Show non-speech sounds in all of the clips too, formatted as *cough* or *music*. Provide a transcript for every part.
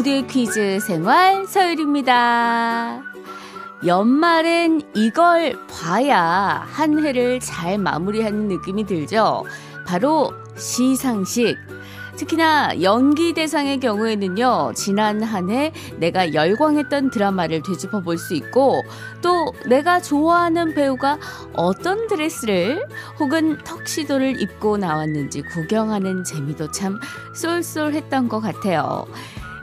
모두의 퀴즈 생활 서율입니다. 연말엔 이걸 봐야 한 해를 잘 마무리하는 느낌이 들죠. 바로 시상식. 특히나 연기 대상의 경우에는요, 지난 한 해 내가 열광했던 드라마를 되짚어 볼 수 있고, 또 내가 좋아하는 배우가 어떤 드레스를 혹은 턱시도를 입고 나왔는지 구경하는 재미도 참 쏠쏠했던 것 같아요.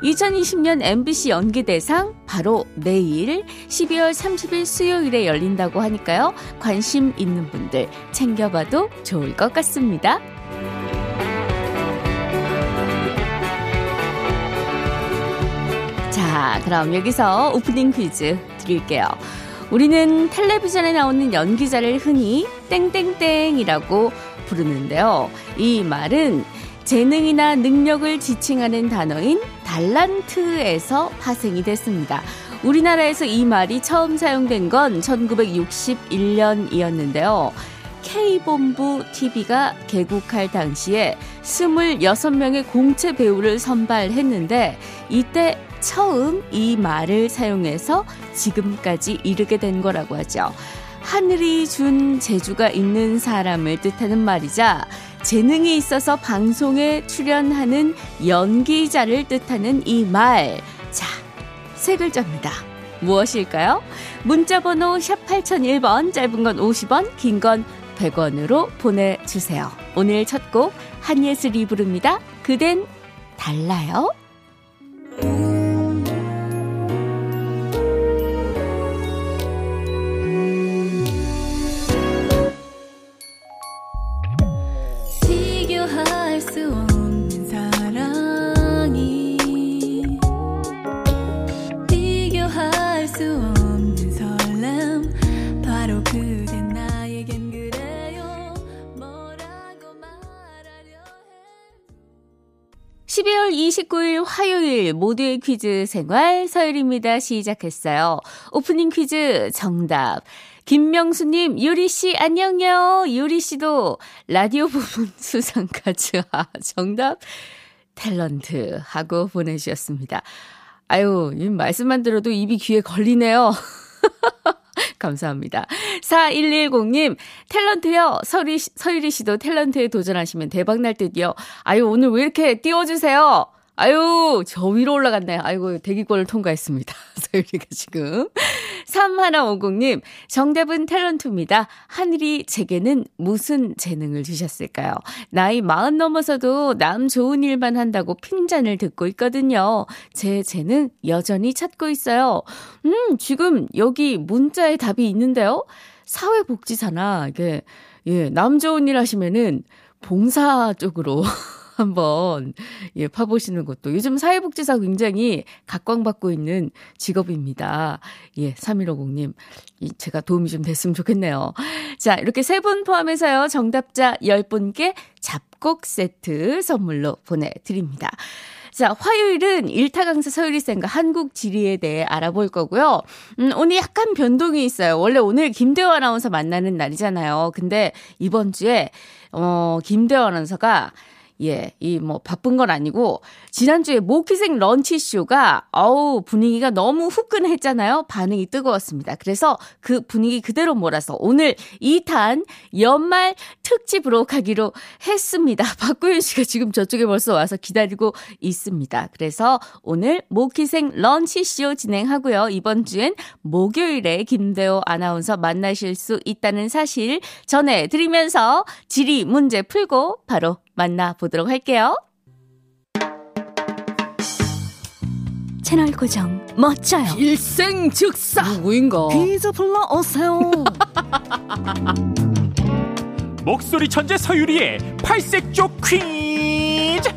2020년 MBC 연기대상 바로 내일 12월 30일 수요일에 열린다고 하니까요. 관심 있는 분들 챙겨봐도 좋을 것 같습니다. 자, 그럼 여기서 오프닝 퀴즈 드릴게요. 우리는 텔레비전에 나오는 연기자를 흔히 땡땡땡이라고 부르는데요. 이 말은 재능이나 능력을 지칭하는 단어인 달란트에서 파생이 됐습니다. 우리나라에서 이 말이 처음 사용된 건 1961년이었는데요. K본부 TV가 개국할 당시에 26명의 공채 배우를 선발했는데 이때 처음 이 말을 사용해서 지금까지 이르게 된 거라고 하죠. 하늘이 준 재주가 있는 사람을 뜻하는 말이자 재능이 있어서 방송에 출연하는 연기자를 뜻하는 이 말. 자, 세 글자입니다. 무엇일까요? 문자번호 샵 8001번, 짧은 건 50원, 긴 건 100원으로 보내주세요. 오늘 첫 곡, 한예슬이 부릅니다. 그댄 달라요? 12월 29일 화요일 모두의 퀴즈 생활 서열입니다. 시작했어요. 오프닝 퀴즈 정답. 김명수님, 유리씨, 안녕요. 유리씨도 라디오 부분 *laughs* 수상가즈. 아, 정답. 탤런트. 하고 보내주셨습니다. 아유, 이 말씀만 들어도 입이 귀에 걸리네요. *laughs* *laughs* 감사합니다. 4110님, 탤런트요. 서리, 서유리 씨도 탤런트에 도전하시면 대박날 듯요. 아유, 오늘 왜 이렇게 띄워주세요? 아유, 저 위로 올라갔네. 아이고, 대기권을 통과했습니다. *laughs* 서유리가 지금. 3150님, 정답은 탤런트입니다. 하늘이 제게는 무슨 재능을 주셨을까요? 나이 마흔 넘어서도 남 좋은 일만 한다고 핀잔을 듣고 있거든요. 제 재능 여전히 찾고 있어요. 음, 지금 여기 문자에 답이 있는데요. 사회복지사나, 이게, 예, 남 좋은 일 하시면은 봉사 쪽으로 *laughs* 한번 예, 파보시는 것도 요즘 사회복지사 굉장히 각광받고 있는 직업입니다. 예, 3150님. 이, 제가 도움이 좀 됐으면 좋겠네요. 자, 이렇게 세 분 포함해서요. 정답자 10분께 잡곡 세트 선물로 보내드립니다. 자, 화요일은 일타 강사 서유리 쌤과 한국 지리에 대해 알아볼 거고요. 음, 오늘 약간 변동이 있어요. 원래 오늘 김대호 아나운서 만나는 날이잖아요. 근데 이번 주에, 어, 김대호 아나운서가 예, 이 뭐 바쁜 건 아니고 지난주에 모키생 런치쇼가 어우 분위기가 너무 후끈했잖아요. 반응이 뜨거웠습니다. 그래서 그 분위기 그대로 몰아서 오늘 2탄 연말 특집으로 가기로 했습니다. *laughs* 박구윤 씨가 지금 저쪽에 벌써 와서 기다리고 있습니다. 그래서 오늘 모키생 런치쇼 진행하고요. 이번 주엔 목요일에 김대호 아나운서 만나실 수 있다는 사실 전해드리면서 지리 문제 풀고 바로 만나보도록 할게요. 채널 고정 멋져요. 일생 즉사 누구인가? 퀴즈 불러오세요. *laughs* 목소리 천재 서유리의 팔색조 퀴즈.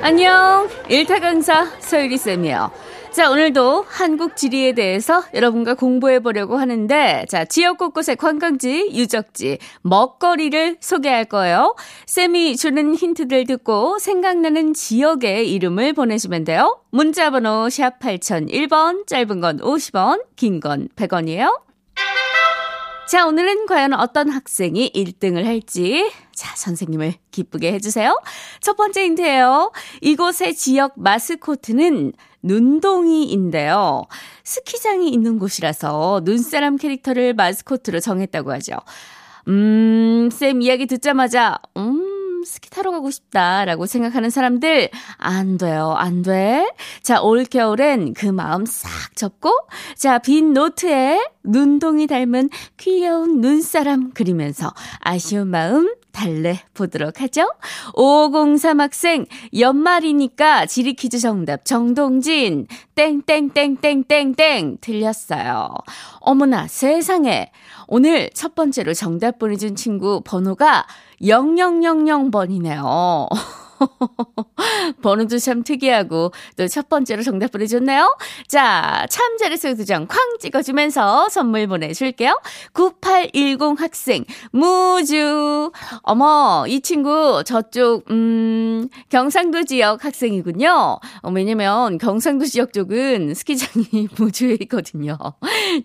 안녕, 일타 강사 서유리 쌤이에요. 자, 오늘도 한국 지리에 대해서 여러분과 공부해 보려고 하는데, 자, 지역 곳곳의 관광지, 유적지, 먹거리를 소개할 거예요. 쌤이 주는 힌트들 듣고 생각나는 지역의 이름을 보내주면 돼요. 문자번호 샵 8001번, 짧은 건 50원, 긴 건 100원이에요. 자, 오늘은 과연 어떤 학생이 1등을 할지. 자, 선생님을 기쁘게 해주세요. 첫 번째 힌트예요. 이곳의 지역 마스코트는 눈동이인데요. 스키장이 있는 곳이라서 눈사람 캐릭터를 마스코트로 정했다고 하죠. 음, 쌤 이야기 듣자마자, 음, 스키 타러 가고 싶다라고 생각하는 사람들, 안 돼요, 안 돼. 자, 올겨울엔 그 마음 싹 접고, 자, 빈 노트에 눈동이 닮은 귀여운 눈사람 그리면서 아쉬운 마음 달래 보도록 하죠. 503 학생, 연말이니까 지리 퀴즈 정답 정동진, 땡땡땡땡땡땡 틀렸어요. 어머나 세상에. 오늘 첫 번째로 정답 보내준 친구 번호가 0000번이네요. *laughs* *laughs* 번호도 참 특이하고 또 첫 번째로 정답 보내줬네요. 자, 참 잘했어요 두 장 쾅 찍어주면서 선물 보내줄게요. 9810 학생 무주 어머 이 친구 저쪽 음 경상도 지역 학생이군요. 어, 왜냐면 경상도 지역 쪽은 스키장이 *laughs* 무주에 있거든요.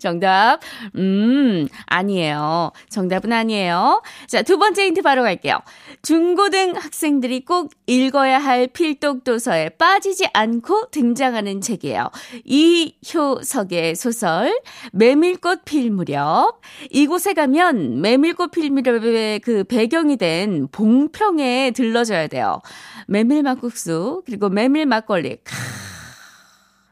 정답 음 아니에요. 정답은 아니에요. 자, 두 번째 힌트 바로 갈게요. 중고등 학생들이 꼭 읽어야 할 필독 도서에 빠지지 않고 등장하는 책이에요. 이효석의 소설 메밀꽃 필 무렵. 이곳에 가면 메밀꽃 필 무렵의 그 배경이 된 봉평에 들러줘야 돼요. 메밀 막국수 그리고 메밀 막걸리. 카.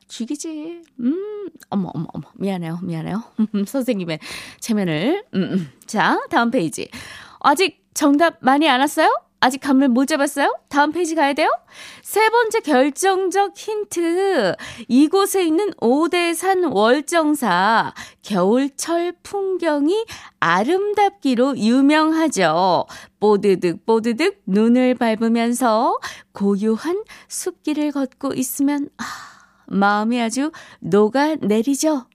죽이지. 음, 어머, 어머, 어머. 미안해요, 미안해요. *laughs* 선생님의 체면을. 음, 음. 자, 다음 페이지. 아직 정답 많이 안 왔어요? 아직 감을 못 잡았어요? 다음 페이지 가야 돼요? 세 번째 결정적 힌트. 이곳에 있는 오대산 월정사. 겨울철 풍경이 아름답기로 유명하죠. 뽀드득 뽀드득 눈을 밟으면서 고요한 숲길을 걷고 있으면, 아, 마음이 아주 녹아내리죠.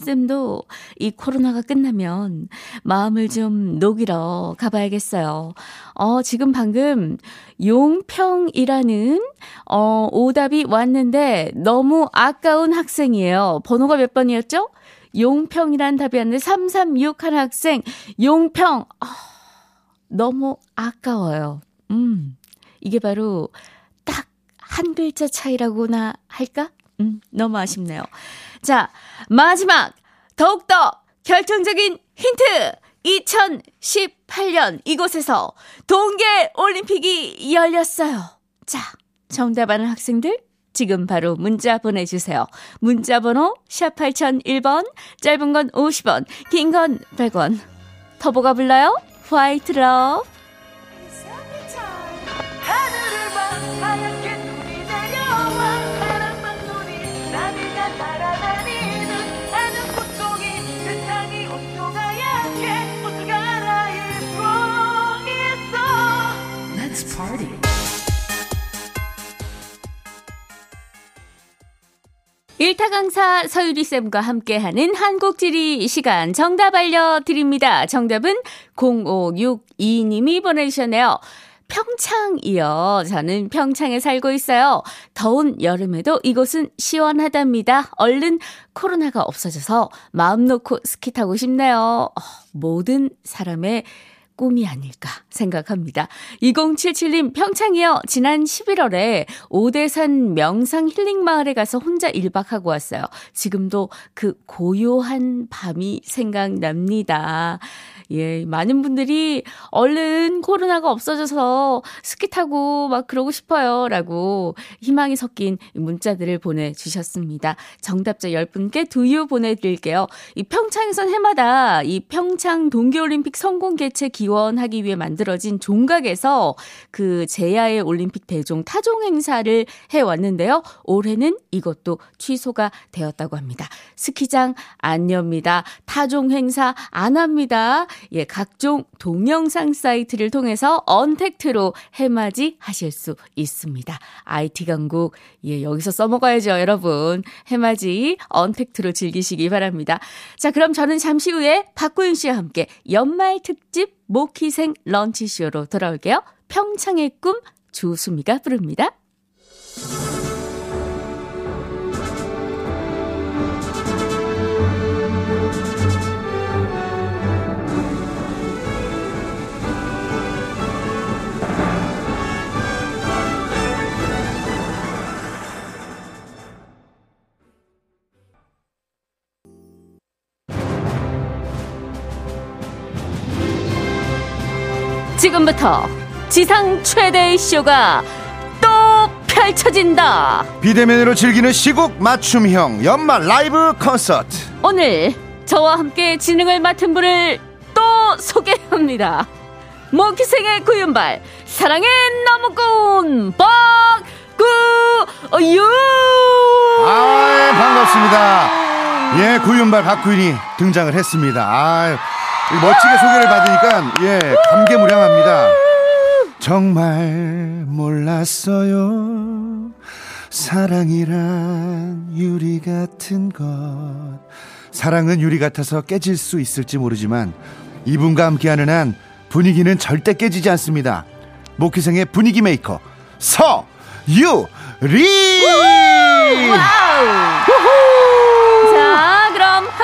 음. 쌤도 이 코로나가 끝나면 마음을 좀 녹이러 가봐야겠어요. 어, 지금 방금 용평이라는, 어, 오답이 왔는데 너무 아까운 학생이에요. 번호가 몇 번이었죠? 용평이란 답이 왔는데 336 한 학생, 용평, 어, 너무 아까워요. 음, 이게 바로 딱 한 글자 차이라고나 할까? 음, 너무 아쉽네요. 자, 마지막, 더욱더 결정적인 힌트! 2018년 이곳에서 동계 올림픽이 열렸어요. 자, 정답 아는 학생들 지금 바로 문자 보내주세요. 문자 번호 샵 8001번, 짧은 건 50원, 긴 건 100원. 터보가 불러요? 화이트 러브. 일타 강사 서유리 쌤과 함께하는 한국지리 시간 정답 알려드립니다. 정답은 0562님이 보내주셨네요. 평창이요. 저는 평창에 살고 있어요. 더운 여름에도 이곳은 시원하답니다. 얼른 코로나가 없어져서 마음 놓고 스키 타고 싶네요. 어, 모든 사람의 꿈이 아닐까 생각합니다. 2077님 평창이요. 지난 11월에 오대산 명상 힐링 마을에 가서 혼자 1박하고 왔어요. 지금도 그 고요한 밤이 생각납니다. 예, 많은 분들이 얼른 코로나가 없어져서 스키 타고 막 그러고 싶어요. 라고 희망이 섞인 문자들을 보내주셨습니다. 정답자 10분께 두유 보내드릴게요. 이 평창에선 해마다 이 평창 동계올림픽 성공 개최 기 원하기 위해 만들어진 종각에서 그 제야의 올림픽 대종 타종 행사를 해왔는데요. 올해는 이것도 취소가 되었다고 합니다. 스키장 안 엽니다. 타종 행사 안 합니다. 예, 각종 동영상 사이트를 통해서 언택트로 해맞이 하실 수 있습니다. IT 강국, 예, 여기서 써먹어야죠, 여러분. 해맞이 언택트로 즐기시기 바랍니다. 자, 그럼 저는 잠시 후에 박구윤 씨와 함께 연말 특집 모키생 런치쇼로 돌아올게요. 평창의 꿈, 조수미가 부릅니다. 지금부터 지상 최대의 쇼가 또 펼쳐진다. 비대면으로 즐기는 시국 맞춤형 연말 라이브 콘서트. 오늘 저와 함께 진행을 맡은 분을 또 소개합니다. 모기생의 구윤발, 사랑의 나무꾼, 박구유! 아 반갑습니다. 예, 구윤발 박구윤이 등장을 했습니다. 아 멋지게 소개를 받으니까 예, 감개무량합니다. 정말 몰랐어요. 사랑이란 유리 같은 것. 사랑은 유리 같아서 깨질 수 있을지 모르지만 이분과 함께하는 한 분위기는 절대 깨지지 않습니다. 모퀴생의 분위기 메이커 서유리. 자,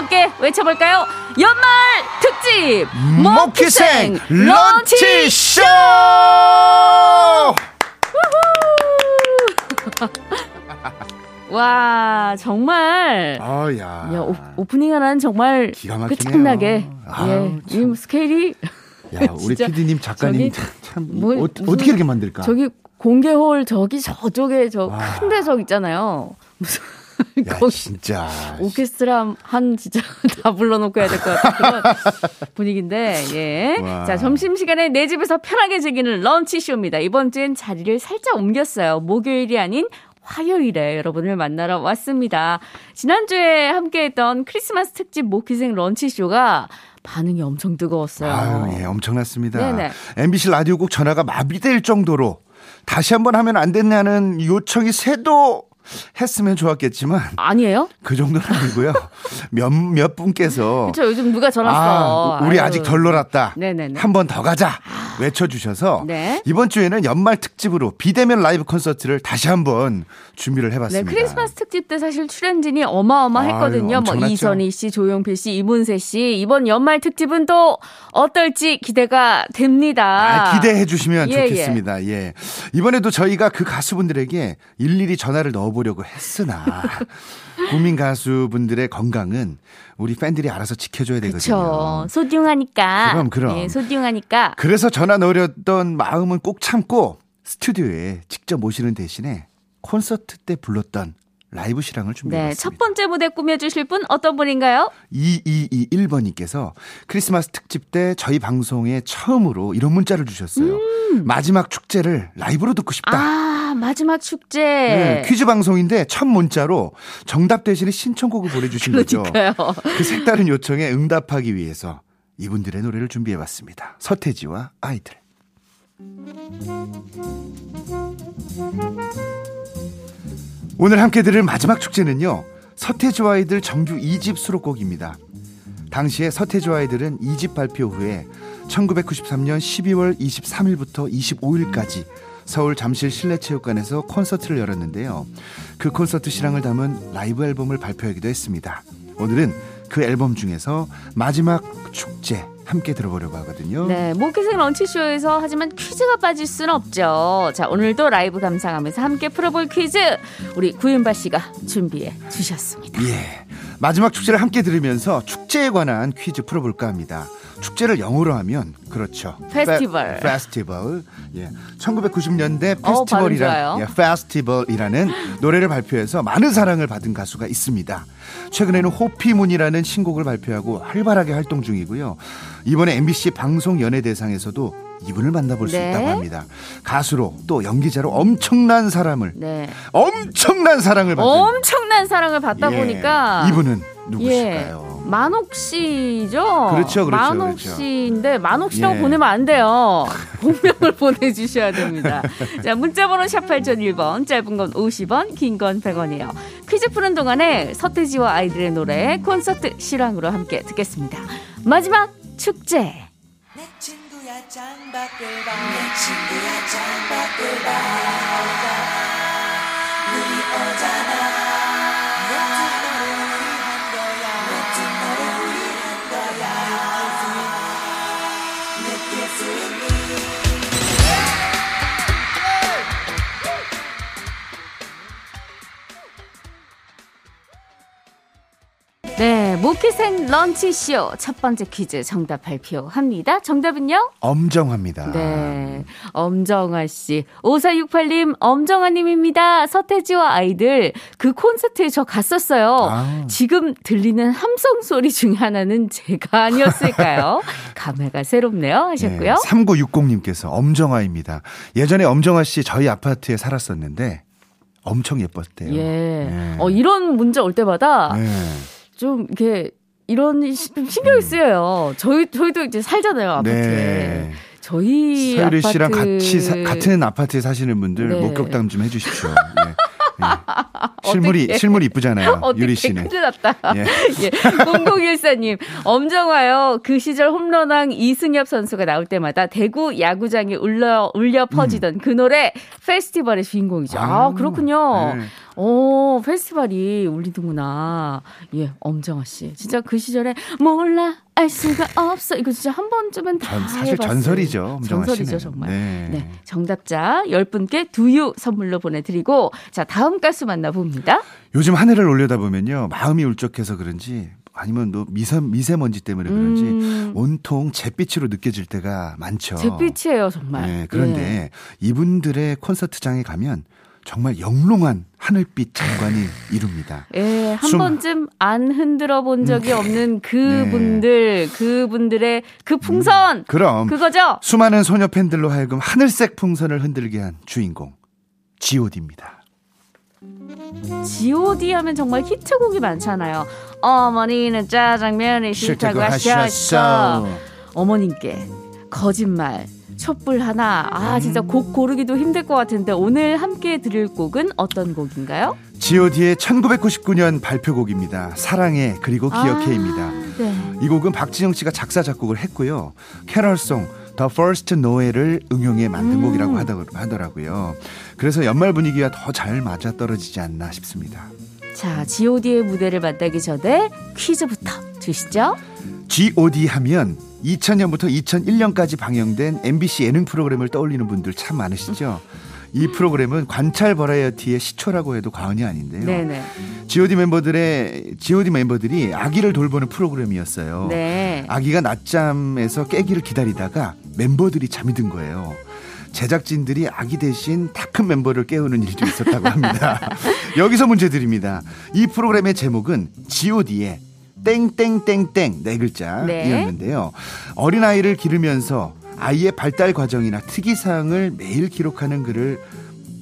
함께 외쳐볼까요? 연말 특집! 목희생 런치 쇼! 와, 정말. 아야. 야, 오, 프닝 하나는 정말. 끝장나게. 예, 참. 이 스케일이 야, 우리 *laughs* PD님 작가님 저기 참 뭐, 어, 어떻게 이렇게 만들까? 저기 공개홀 저기 저쪽에 저 와. 큰 데석 있잖아요. 무슨 *laughs* 야, 진짜. 오케스트라 한 진짜 *laughs* 다 불러놓고 해야 될 것 같은 그런 분위기인데 예. 와. 자 점심 시간에 내 집에서 편하게 즐기는 런치 쇼입니다. 이번 주엔 자리를 살짝 옮겼어요. 목요일이 아닌 화요일에 여러분을 만나러 왔습니다. 지난주에 함께했던 크리스마스 특집 모기생 런치 쇼가 반응이 엄청 뜨거웠어요. 아유, 예, 엄청났습니다. 네네. MBC 라디오국 전화가 마비될 정도로 다시 한번 하면 안 됐냐는 요청이 새도 했으면 좋았겠지만 아니에요? 그 정도는 아니고요. 몇, 몇 분께서 그렇죠. 요즘 누가 전화 써. 아, 우리 아유. 아직 덜 놀았다. 네네네. 한 번 더 가자. 외쳐주셔서 네. 이번 주에는 연말 특집으로 비대면 라이브 콘서트를 다시 한번 준비를 네, 해봤습니다. 크리스마스 특집 때 사실 출연진이 어마어마했거든요. 아유, 뭐. 이선희 씨, 조용필 씨, 이문세 씨. 이번 연말 특집은 또 어떨지 기대가 됩니다. 아, 기대해 주시면 예, 좋겠습니다. 예. 이번에도 저희가 그 가수분들에게 일일이 전화를 넣어보 려고 했으나 *laughs* 국민 가수분들의 건강은 우리 팬들이 알아서 지켜줘야 되거든요. 그렇죠. 소중하니까. 그럼, 그럼. 예, 소중하니까. 그래서 전화 넣으려던 마음은 꼭 참고 스튜디오에 직접 모시는 대신에 콘서트 때 불렀던 라이브 실황을 네, 준비해봤습니다. 첫 번째 무대 꾸며주실 분 어떤 분인가요? 2221번님께서 크리스마스 특집 때 저희 방송에 처음으로 이런 문자를 주셨어요. 마지막 축제를 라이브로 듣고 싶다. 음. 아, 마지막 축제. 네, 퀴즈 방송인데 첫 문자로 정답 대신에 신청곡을 보내주신 거죠. 그러니까요. 그 색다른 요청에 응답하기 위해서 이분들의 노래를 준비해봤습니다. 서태지와 아이들. 오늘 함께 들을 마지막 축제는요. 서태지와 아이들 정규 2집 수록곡입니다. 당시에 서태지와 아이들은 2집 발표 후에 1993년 12월 23일부터 25일까지 서울 잠실 실내체육관에서 콘서트를 열었는데요. 그 콘서트 실황을 담은 라이브 앨범을 발표하기도 했습니다. 오늘은 그 앨범 중에서 마지막 축제 함께 들어보려고 하거든요. 네, 모퀴생 런치쇼에서 하지만 퀴즈가 빠질 수는 없죠. 자, 오늘도 라이브 감상하면서 함께 풀어볼 퀴즈 우리 구윤바 씨가 준비해 주셨습니다. 예. 마지막 축제를 함께 들으면서 축제에 관한 퀴즈 풀어볼까 합니다. 축제를 영어로 하면 그렇죠. 페스티벌. 페, 스티벌 예. 1990년대 어, 발음 페스티벌이라 좋아요. 예, 페스티벌이라는 노래를 발표해서 많은 사랑을 받은 가수가 있습니다. 최근에는 호피문이라는 신곡을 발표하고 활발하게 활동 중이고요. 이번에 MBC 방송 연예대상에서도 이분을 만나볼 수 네. 있다고 합니다. 가수로 또 연기자로 엄청난 사람을 네. 엄청난 사랑을 받은 엄청난 사랑을 받다 예, 보니까 이분은 예. 누구실까요? 만옥 씨죠? 그렇죠, 그렇죠, 만옥 그렇죠. 씨인데 만옥 씨라고 예. 보내면 안 돼요. *laughs* 본명을 보내주셔야 됩니다. 자, 문자번호 샵 8001번, 짧은 건 50원, 긴 건 100원이에요. 퀴즈 푸는 동안에 서태지와 아이들의 노래 콘서트 실황으로 함께 듣겠습니다. 마지막 축제. 내 친구야 네, 모키생 런치쇼 첫 번째 퀴즈 정답 발표합니다. 정답은요? 엄정화입니다. 네. 엄정화 씨. 5468님, 엄정화님입니다. 서태지와 아이들 그 콘서트에 저 갔었어요. 아. 지금 들리는 함성 소리 중에 하나는 제가 아니었을까요? *laughs* 감회가 새롭네요. 하셨고요. 3960님께서 엄정화입니다. 예전에 엄정화 씨 저희 아파트에 살았었는데 엄청 예뻤대요. 예. 네. 어, 이런 문자 올 때마다 네. 좀 이렇게 이런 시- 신경이 쓰여요. 저희 저희도 이제 살잖아요 아파트에. 네. 저희 서유리 아파트 씨랑 같이 사- 같은 아파트에 사시는 분들 네. 목격담 좀 해주십시오. 예. 예. *laughs* 실물이. 실물이 이쁘잖아요. *laughs* 유리 씨는. 큰일 났다. *laughs* 예. 예. 0014님, 엄정화요. 그 시절 홈런왕 이승엽 선수가 나올 때마다 대구 야구장에 울려, 울려 퍼지던 그 노래 페스티벌의 주인공이죠. 아, 아, 그렇군요. 네. 오, 페스티벌이 울리는구나. 예, 엄정화 씨. 진짜 그 시절에 몰라, 알 수가 없어. 이거 진짜 한 번쯤은 다 전- 사실 해봤어요. 전설이죠. 전설이죠. 정말. 네. 네. 정답자 10분께 두유 선물로 보내드리고, 자, 다음 가수 만나봅니다. 요즘 하늘을 올려다보면요 마음이 울적해서 그런지 아니면 또 미세, 미세먼지 때문에 그런지 음. 온통 잿빛으로 느껴질 때가 많죠. 잿빛이에요, 정말. 네, 그런데 예. 이분들의 콘서트장에 가면 정말 영롱한 하늘빛 장관이 이룹니다. 예, 한 숨- 번쯤 안 흔들어 본 적이 없는 그분들, 그분들의 그 풍선! 그럼 그거죠? 수많은 소녀 팬들로 하여금 하늘색 풍선을 흔들게 한 주인공 G.O.D입니다. GOD 하면 정말 히트곡이 많잖아요. 어머니는 짜장면이 싫다고 하셨어. 어머님께 거짓말, 촛불 하나. 아, 진짜 곡 고르기도 힘들 것 같은데 오늘 함께 들을 곡은 어떤 곡인가요? G.O.D의 1999년 발표곡입니다. 사랑해 그리고 기억해입니다. 네. 이 곡은 박진영 씨가 작사 작곡을 했고요. 캐럴송 The First Noel을 응용해 만든 음. 곡이라고 하더- 하더라고요. 그래서 연말 분위기와 더 잘 맞아 떨어지지 않나 싶습니다. 자, GOD의 무대를 만나기 전에 퀴즈부터 주시죠. G.O.D 하면 2000년부터 2001년까지 방영된 MBC 예능 프로그램을 떠올리는 분들 참 많으시죠? 이 프로그램은 관찰 버라이어티의 시초라고 해도 과언이 아닌데요. 네네. G.O.D 멤버들의 G.O.D 멤버들이 아기를 돌보는 프로그램이었어요. 네. 아기가 낮잠에서 깨기를 기다리다가 멤버들이 잠이 든 거예요. 제작진들이 아기 대신 다 큰 멤버를 깨우는 일도 있었다고 합니다. *laughs* 여기서 문제 드립니다. 이 프로그램의 제목은 G.O.D의 땡땡땡땡 네 글자이었는데요. 어린아이를 기르면서 아이의 발달 과정이나 특이 사항을 매일 기록하는 글을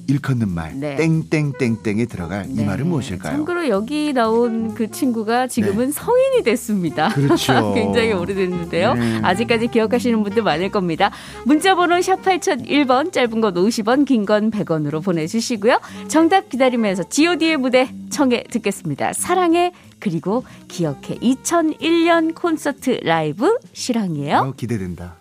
일컫는 말 네. 땡땡땡땡에 들어갈 이 네. 말은 무엇일까요? 참고로 여기 나온 그 친구가 지금은 성인이 됐습니다. 그렇죠. *laughs* 굉장히 오래됐는데요. 네. 아직까지 기억하시는 분들 많을 겁니다. 문자번호 샵 8001번, 짧은 건 50원, 긴 건 100원으로 보내주시고요. 정답 기다리면서 GOD의 무대 청해 듣겠습니다. 사랑해, 그리고 기억해. 2001년 콘서트 라이브 실황이에요. 어, 기대된다.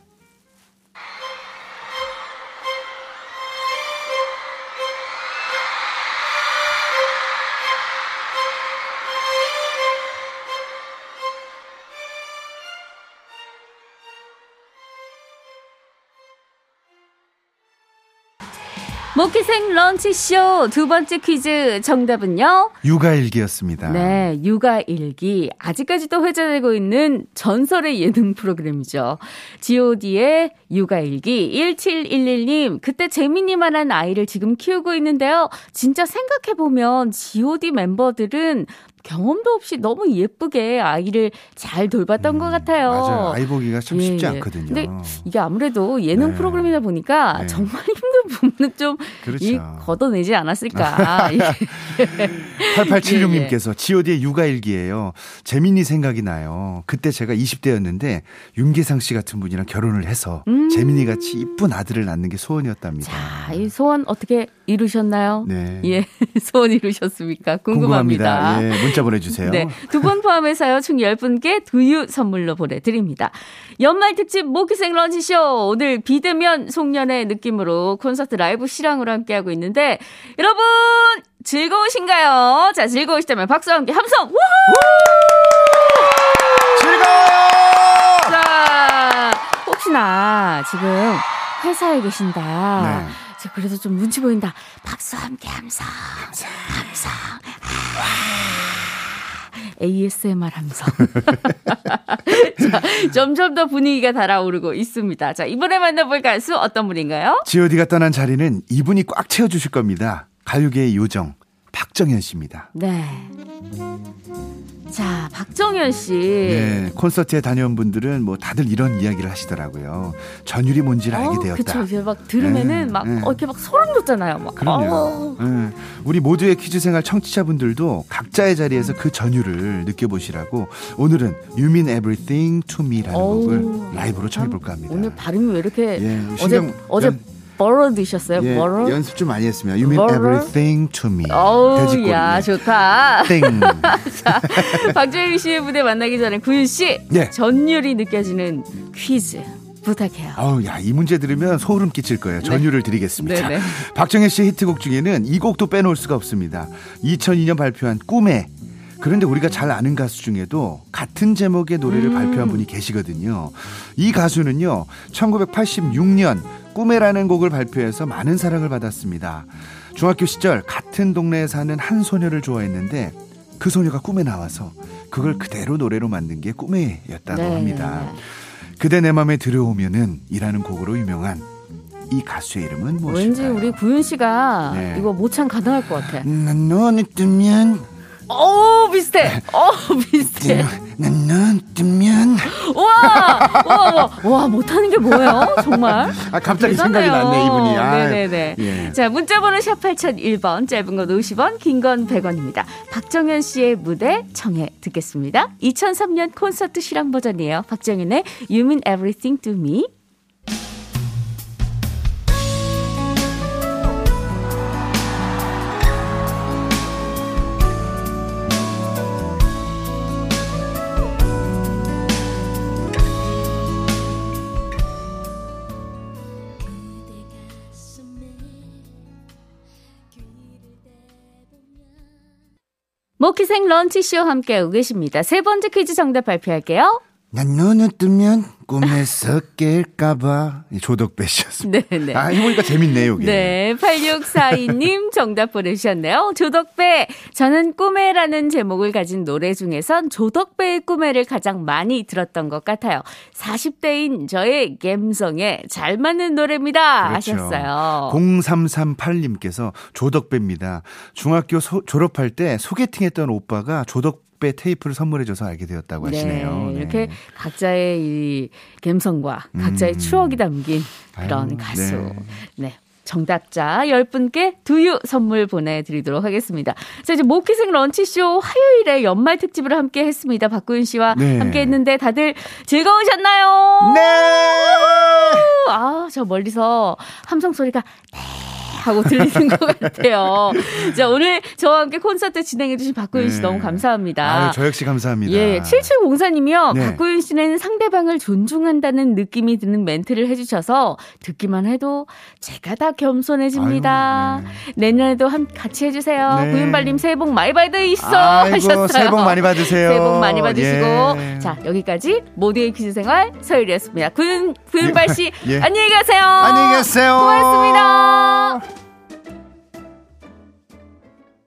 모키생 런치쇼 두 번째 퀴즈 정답은요? 육아일기였습니다. 네, 육아일기. 아직까지도 회자되고 있는 전설의 예능 프로그램이죠. GOD의 육아일기. 1711님, 그때 재민이만한 아이를 지금 키우고 있는데요. 진짜 생각해보면 GOD 멤버들은 경험도 없이 너무 예쁘게 아이를 잘 돌봤던 것 같아요. 음, 맞아요. 아이 보기가 참 쉽지 예, 예. 않거든요. 근데 이게 아무래도 예능 네. 프로그램이다 보니까 네. 정말 *laughs* 힘든 부분은 좀 그렇죠. 이 걷어내지 않았을까. *laughs* 예. 8876님께서 G.O.D의 육아일기예요. 재민이 생각이 나요. 그때 제가 20대였는데 윤계상 씨 같은 분이랑 결혼을 해서 음. 재민이 같이 이쁜 아들을 낳는 게 소원이었답니다. 자, 이 소원 어떻게 이루셨나요? 네. 예, *laughs* 소원 이루셨습니까? 궁금합니다. 예, 문자 보내주세요. 네, 두 분 포함해서요, 총 10분께 두유 선물로 보내드립니다. 연말 특집 모기생 런치쇼. 오늘 비대면 송년회 느낌으로 콘서트 라이브 실황으로 함께하고 있는데, 여러분, 즐거우신가요? 자, 즐거우시다면 박수와 함께 함성! 우후! 즐거워요! 자, 혹시나 지금 회사에 계신다. 네. 저 그래도 좀 눈치 보인다. 박수와 함께 함성. 함성. 함성. 아. ASMR 함성. 자, 점점 더 분위기가 달아오르고 있습니다. 자, 이번에 만나볼 가수 어떤 분인가요? god가 떠난 자리는 이분이 꽉 채워주실 겁니다. 가요계의 요정 박정현 씨입니다. 네. 자, 박정현 씨. 네, 콘서트에 다녀온 분들은 뭐 다들 이런 이야기를 하시더라고요. 전율이 뭔지를 알게 되었다. 어, 그쵸. 막 들으면은 네, 막 네. 어, 이렇게 막 소름 돋잖아요. 막. 그럼요. 어. 예, 우리 모두의 퀴즈 생활 청취자분들도 각자의 자리에서 그 전율을 느껴보시라고 오늘은 You Mean Everything to Me라는 어우, 곡을 라이브로 청해볼까 합니다. 오늘 발음이 왜 이렇게 예, 어제 어제 연- 벌어 드셨어요? 예, 벌어? 연습 좀 많이 했으면 You Mean 뭐를? Everything to Me 어우, 야, 좋다. 땡 *laughs* 자, 박재민 씨의 무대 만나기 전에 구윤 씨 네. 전율이 느껴지는 퀴즈 부탁해요. 아우 야 이 문제 들으면 소름 끼칠 거예요. 전율을 드리겠습니다. 네, 네. 박정현 씨의 히트곡 중에는 이 곡도 빼놓을 수가 없습니다. 2002년 발표한 꿈에 그런데 우리가 잘 아는 가수 중에도 같은 제목의 노래를 음. 발표한 분이 계시거든요. 이 가수는요, 1986년 꿈에라는 곡을 발표해서 많은 사랑을 받았습니다. 중학교 시절 같은 동네에 사는 한 소녀를 좋아했는데 그 소녀가 꿈에 나와서 그걸 그대로 노래로 만든 게 꿈에였다고 네, 합니다. 네, 그대 내 맘에 들어오면은 이라는 곡으로 유명한 이 가수의 이름은 무엇일까요? 왠지 우리 구윤 씨가 네. 이거 모창 가능할 것 같아. 난 너는 뜨면 어 비슷해. 어 비슷해. 난넌 뜨면 와, 와, 와, 와 못하는 게 뭐예요? 정말. 아 갑자기 대단해요. 생각이 났네 이분이 아, 네네네. 예. 자, 문자번호 샵 8001번, 짧은 건 50원, 긴 건 100원입니다. 박정현 씨의 무대 청해 듣겠습니다. 2003년 콘서트 실황 버전이에요. 박정현의 You Mean Everything to Me. 모키생 런치쇼 함께하고 계십니다. 세 번째 퀴즈 정답 발표할게요. 난 눈을 뜨면 꿈에서 깰까봐 조덕배 씨였습니다. 네네. 아 해보니까 재밌네요 이게. 네, 8642님 *laughs* 정답 보내주셨네요. 조덕배. 저는 꿈에라는 제목을 가진 노래 중에선 조덕배의 꿈에를 가장 많이 들었던 것 같아요. 40대인 저의 감성에 잘 맞는 노래입니다. 그렇죠. 하셨어요. 0338님께서 조덕배입니다. 중학교 소- 졸업할 때 소개팅했던 오빠가 조덕배 테이프를 선물해줘서 알게 되었다고 하시네요. 네, 이렇게 각자의 이 감성과 각자의 추억이 담긴 그런 음. 아유, 가수. 네. 네. 정답자 10분께 두유 선물 보내드리도록 하겠습니다. 자, 이제 모키생 런치쇼 화요일에 연말 특집을 함께 했습니다. 박구윤 씨와 네. 함께 했는데 다들 즐거우셨나요? 네. 아, 저 멀리서 함성 소리가 네 하고 들리는 *laughs* 것 같아요. 자, 오늘 저와 함께 콘서트 진행해주신 박구윤 씨 네. 너무 감사합니다. 아유, 저 역시 감사합니다. 예, 7704님이요. 네. 박구윤 씨는 상대방을 존중한다는 느낌이 드는 멘트를 해주셔서 듣기만 해도 제가 다 겸손해집니다. 아유, 네. 내년에도 한, 같이 해주세요. 네. 구윤발님 새해 복 많이 하셨어요. 새해 복 많이 받으세요. 새해 복 많이 받으시고. 예. 자, 여기까지 모두의 퀴즈 생활 서율이었습니다. 구윤, 구윤발 씨, 예. 안녕히 가세요. 안녕히 계세요. 고맙습니다.